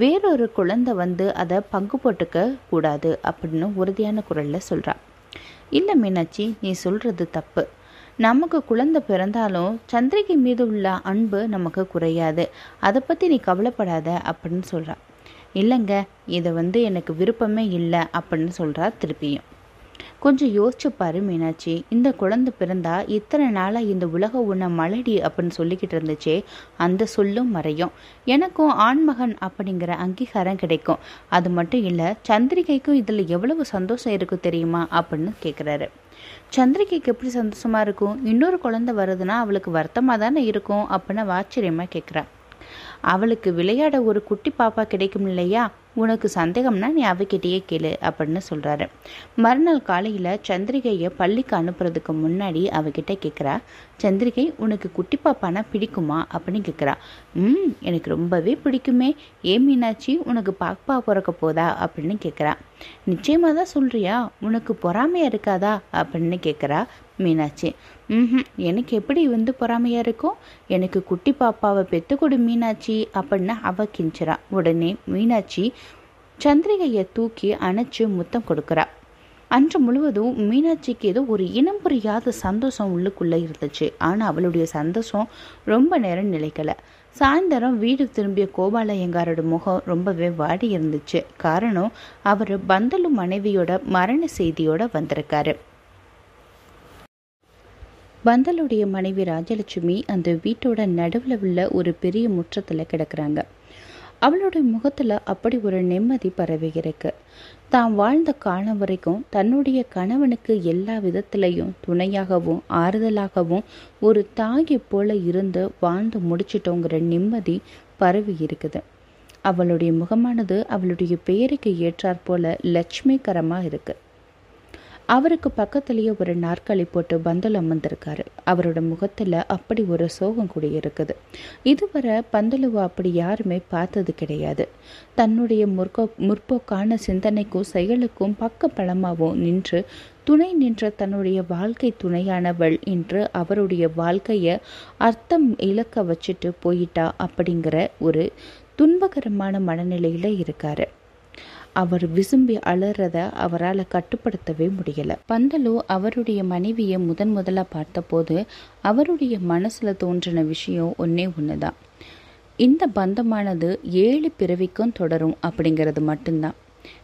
வேறொரு குழந்தை வந்து அதை பங்கு போட்டுக்க கூடாது அப்படின்னு உறுதியான குரலில் சொல்கிறா இல்லை மீனாட்சி நீ சொல்கிறது தப்பு. நமக்கு குழந்தை பிறந்தாலும் சந்திரிகை மீது உள்ள அன்பு நமக்கு குறையாது. அதை பற்றி நீ கவலைப்படாத அப்படின்னு சொல்கிறா இல்லைங்க இதை வந்து எனக்கு விருப்பமே இல்லை அப்படின்னு சொல்கிறா திருப்பியும். கொஞ்சம் யோசிச்சு பாரு மீனாட்சி. இந்த குழந்தை பிறந்தா இத்தனை நாளாக இந்த உலகம் உன்னை மலடி அப்படின்னு சொல்லிக்கிட்டு இருந்துச்சே அந்த சொல்லும் மறையும். எனக்கும் ஆண்மகன் அப்படிங்கிற அங்கீகாரம் கிடைக்கும். அது மட்டும் இல்லை சந்திரிகைக்கும் இதில் எவ்வளவு சந்தோஷம் இருக்கும் தெரியுமா அப்படின்னு கேட்குறாரு சந்திரிகைக்கு எப்படி சந்தோஷமா இருக்கும்? இன்னொரு குழந்தை வருதுன்னா அவளுக்கு வருத்தமாக தானே இருக்கும் அப்படின்னு ஆச்சரியமாக கேட்குறா அவளுக்கு விளையாட ஒரு குட்டி பாப்பா கிடைக்கும் இல்லையா உனக்கு சந்தேகம்னா நீ அவகிட்டயே கேளு அப்படின்னு சொல்கிறாரு மறுநாள் காலையில் சந்திரிகையை பள்ளிக்கு அனுப்புறதுக்கு முன்னாடி அவகிட்ட கேட்குறா சந்திரிகை உனக்கு குட்டி பாப்பானா பிடிக்குமா? அப்படின்னு கேட்குறா ம் எனக்கு ரொம்பவே பிடிக்குமே. ஏ மீனாட்சி உனக்கு பாப்பா பிறக்க போதா? அப்படின்னு கேட்குறா நிச்சயமாக தான் சொல்கிறியா உனக்கு பொறாமையாக இருக்காதா? அப்படின்னு கேட்குறா மீனாட்சி. ம் எனக்கு எப்படி வந்து பொறாமையாக இருக்கும்? எனக்கு குட்டி பாப்பாவை பெத்து கொடு மீனாட்சி அப்படின்னு அவ கிஞ்சிறா. உடனே மீனாட்சி சந்திரிகையை தூக்கி அணைச்சு முத்தம் கொடுக்குறா. அன்று முழுவதும் மீனாட்சிக்கு ஏதோ ஒரு இனம் புரியாத சந்தோஷம் உள்ளுக்குள்ளே இருந்துச்சு. ஆனால் அவளுடைய சந்தோஷம் ரொம்ப நேரம் நிலைக்கலை. சாயந்தரம் வீடு திரும்பிய கோபாலயங்காரோட முகம் ரொம்பவே வாடி இருந்துச்சு. காரணம் அவர் பந்தலு மனைவியோட மரண செய்தியோட வந்திருக்காரு. பந்தலுடைய மனைவி ராஜலட்சுமி அந்த வீட்டோட நடுவில் உள்ள ஒரு பெரிய முற்றத்தில் கிடக்கிறாங்க. அவளுடைய முகத்தில் அப்படி ஒரு நிம்மதி பரவி இருக்கு தான் வாழ்ந்த காலம் வரைக்கும் தன்னுடைய கணவனுக்கு எல்லா விதத்திலையும் துணையாகவும் ஆறுதலாகவும் ஒரு தாயை போல இருந்து வாழ்ந்து முடிச்சிட்டோங்கிற நிம்மதி பரவி இருக்குது. அவளுடைய முகமானது அவளுடைய பெயருக்கு ஏற்றாற்போல லட்சுமிகரமாக இருக்குது அவருக்கு பக்கத்துலேயே ஒரு நாற்காலி போட்டு பந்தல் அமர்ந்திருக்காரு. அவரோட முகத்தில் அப்படி ஒரு சோகம் கூட இருக்குது. இதுவரை பந்தலுவை அப்படி யாருமே பார்த்தது கிடையாது. தன்னுடைய முற்போ முற்போக்கான சிந்தனைக்கும் செயலுக்கும் பக்க பலமாகவும் நின்று துணை நின்ற தன்னுடைய வாழ்க்கை துணையானவள் என்று அவருடைய வாழ்க்கையை அர்த்தம் இழக்க வச்சுட்டு போயிட்டா அப்படிங்கிற ஒரு துன்பகரமான மனநிலையில் இருக்காரு. அவர் விசும்பி அலறத அவரால் கட்டுப்படுத்தவே முடியல. பந்தலு அவருடைய மனைவியை முதன் முதலாக பார்த்தபோது அவருடைய மனசுல தோன்றின விஷயம் ஒன்னே ஒண்ணுதான். இந்த பந்தமானது ஏழு பிறவிக்கும் தொடரும் அப்படிங்கிறது மட்டும்தான்.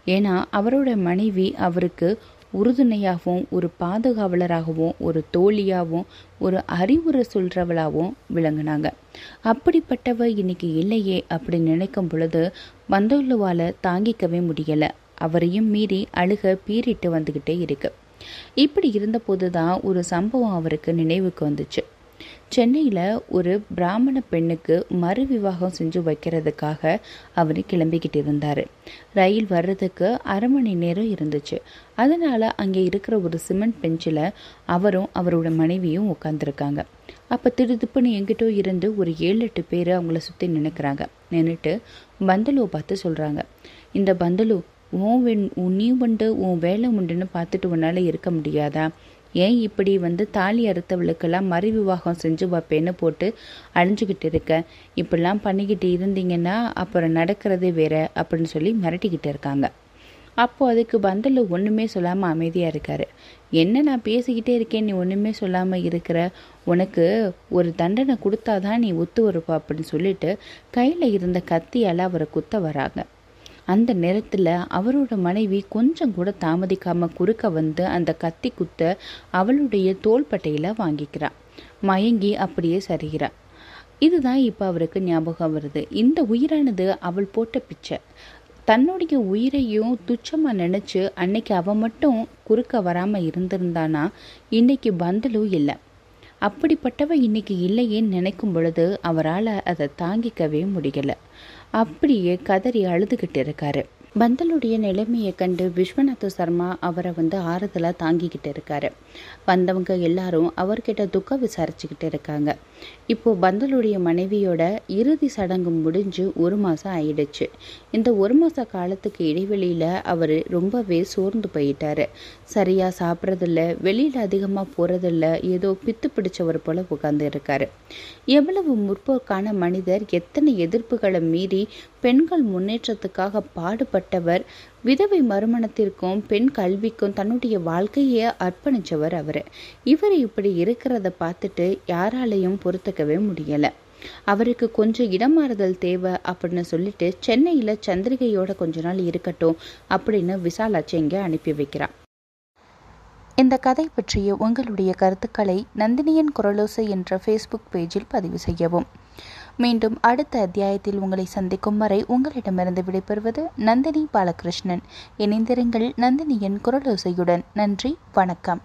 ஏன்னா அவரோட மனைவி அவருக்கு உறுதுணையாகவும் ஒரு பாதுகாவலராகவும் ஒரு தோழியாகவும் ஒரு அறிவுரை சொல்கிறவளாகவும் விளங்கினாங்க. அப்படிப்பட்டவ இன்னைக்கு இல்லையே அப்படி நினைக்கும் பொழுது வந்தோல்லுவால் தாங்கிக்கவே முடியலை. அவரையும் மீறி அழுக பீறிட்டு வந்துக்கிட்டே இருக்கு. இப்படி இருந்தபோது தான் ஒரு சம்பவம் அவருக்கு நினைவுக்கு வந்துச்சு. சென்னையில் ஒரு பிராமண பெண்ணுக்கு மறு விவாகம் செஞ்சு வைக்கிறதுக்காக அவர் கிளம்பிக்கிட்டு இருந்தார். ரயில் வர்றதுக்கு அரை மணி நேரம் இருந்துச்சு. அதனால் அங்கே இருக்கிற ஒரு சிமெண்ட் பெஞ்சில் அவரும் அவரோட மனைவியும் உட்காந்துருக்காங்க அப்போ திடுதிப்புன்னு எங்கிட்டோ இருந்து ஒரு ஏழு எட்டு பேர் அவங்கள சுற்றி நினைக்கிறாங்க நின்றுட்டு பந்தலுவை பார்த்து சொல்கிறாங்க இந்த பந்தலு உன் வெண் நீ உண்டு உன் வேலை உண்டுன்னு பார்த்துட்டு உன்னால் இருக்க முடியாதா? ஏன் இப்படி வந்து தாலி அறுத்தவளுக்கெல்லாம் மறு விவாகம் செஞ்சு வைப்பேன்னு போட்டு அழிஞ்சுக்கிட்டு இருக்க? இப்படிலாம் பண்ணிக்கிட்டு இருந்தீங்கன்னா அப்புறம் நடக்கிறது வேற அப்படின்னு சொல்லி மிரட்டிக்கிட்டு இருக்காங்க. அப்போ அதுக்கு பந்தல் ஒன்றுமே சொல்லாமல் அமைதியாக இருக்காரு. என்ன நான் பேசிக்கிட்டே இருக்கேன் நீ ஒன்றுமே சொல்லாமல் இருக்கிற? உனக்கு ஒரு தண்டனை கொடுத்தாதான் நீ ஒத்து வருப்பா அப்படின்னு சொல்லிட்டு கையில் இருந்த கத்தியால் அவரை குத்த வராங்க. அந்த நேரத்தில் அவரோட மனைவி கொஞ்சம் கூட தாமதிக்காமல் குறுக்க வந்து அந்த கத்தி குத்த அவளுடைய தோள்பட்டையில் வாங்கிக்கிறா. மயங்கி அப்படியே சரிகிறா. இதுதான் இப்போ அவருக்கு ஞாபகம் வருது. இந்த உயிரானது அவள் போட்ட பிச்சை. தன்னுடைய உயிரையும் துச்சமாக நினச்சி அன்னைக்கு அவன் மட்டும் குறுக்க வராமல் இருந்திருந்தானா? இன்னைக்கு பந்தலும் இல்லை. அப்படிப்பட்டவ இன்னைக்கு இல்லையேன்னு நினைக்கும் பொழுது அவரால் அதை தாங்கிக்கவே முடியலை. அப்படியே கதறி அழுதுகிட்டு இருக்காரு. பந்தலுடைய நிலைமையை கண்டு விஸ்வநாத சர்மா அவரை வந்து ஆறுதலாக தாங்கிக்கிட்டு இருக்காரு. வந்தவங்க எல்லாரும் அவர்கிட்ட துக்கம் விசாரிச்சுக்கிட்டு இருக்காங்க. இப்போ பந்தலுடைய மனைவியோட இறுதி சடங்கு முடிஞ்சு ஒரு மாதம் ஆயிடுச்சு. இந்த ஒரு மாத காலத்துக்கு இடைவெளியில் அவர் ரொம்பவே சோர்ந்து போயிட்டாரு. சரியாக சாப்பிட்றதில்ல வெளியில் அதிகமாக போகிறதில்ல ஏதோ பித்து பிடிச்சவர் போல உட்கார்ந்து இருக்காரு எவ்வளவு முற்போக்கான மனிதர் எத்தனை எதிர்ப்புகளை மீறி பெண்கள் முன்னேற்றத்துக்காக பாடுபட்டவர் விதவை மறுமணத்திற்கும் பெண் கல்விக்கும் தன்னுடைய வாழ்க்கையை அர்ப்பணிச்சவர் அவர். இவர் இப்படி இருக்கிறத பார்த்துட்டு யாராலையும் பொறுத்துக்கவே முடியலை. அவருக்கு கொஞ்சம் இடமாறுதல் தேவை அப்படின்னு சொல்லிட்டு சென்னையில் சந்திரிகையோட கொஞ்ச நாள் இருக்கட்டும் அப்படின்னு விசாலாச்சி இங்கே அனுப்பி வைக்கிறான் இந்த கதை பற்றிய உங்களுடைய கருத்துக்களை நந்தினியின் குரலோசை என்ற ஃபேஸ்புக் பேஜில் பதிவு செய்யவும். மீண்டும் அடுத்த அத்தியாயத்தில் உங்களை சந்திக்கும் வரை உங்களிடமிருந்து விடைபெறுவது நந்தினி பாலகிருஷ்ணன். இணைந்திருங்கள் நந்தினியின் குரலோசையுடன். நன்றி வணக்கம்.